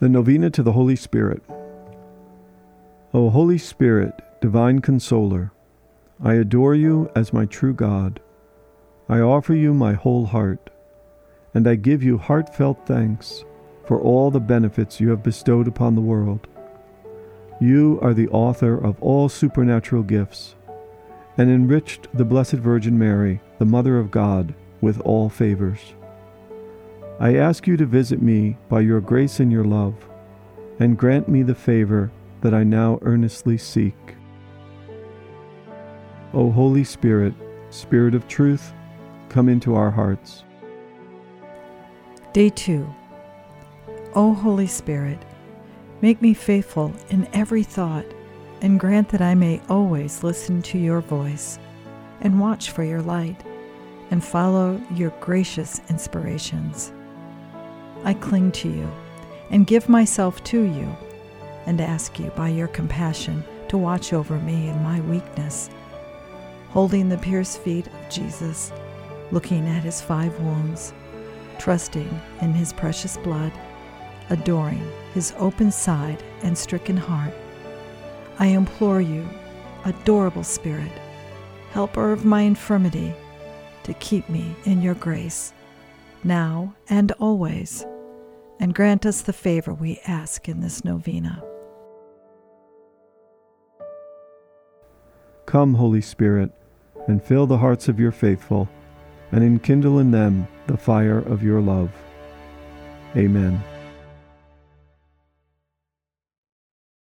The Novena to the Holy Spirit. O Holy Spirit, divine consoler, I adore you as my true God. I offer you my whole heart, and I give you heartfelt thanks for all the benefits you have bestowed upon the world. You are the author of all supernatural gifts, and enriched the Blessed Virgin Mary, the Mother of God, with all favors. I ask you to visit me by your grace and your love, and grant me the favor that I now earnestly seek. O Holy Spirit, Spirit of truth, come into our hearts. Day 2. O Holy Spirit, make me faithful in every thought, and grant that I may always listen to your voice, and watch for your light, and follow your gracious inspirations. I cling to you and give myself to you, and ask you by your compassion to watch over me in my weakness. Holding the pierced feet of Jesus, looking at his five wounds, trusting in his precious blood, adoring his open side and stricken heart, I implore you, adorable Spirit, helper of my infirmity, to keep me in your grace now and always, and grant us the favor we ask in this novena. Come, Holy Spirit, and fill the hearts of your faithful, and enkindle in them the fire of your love. Amen.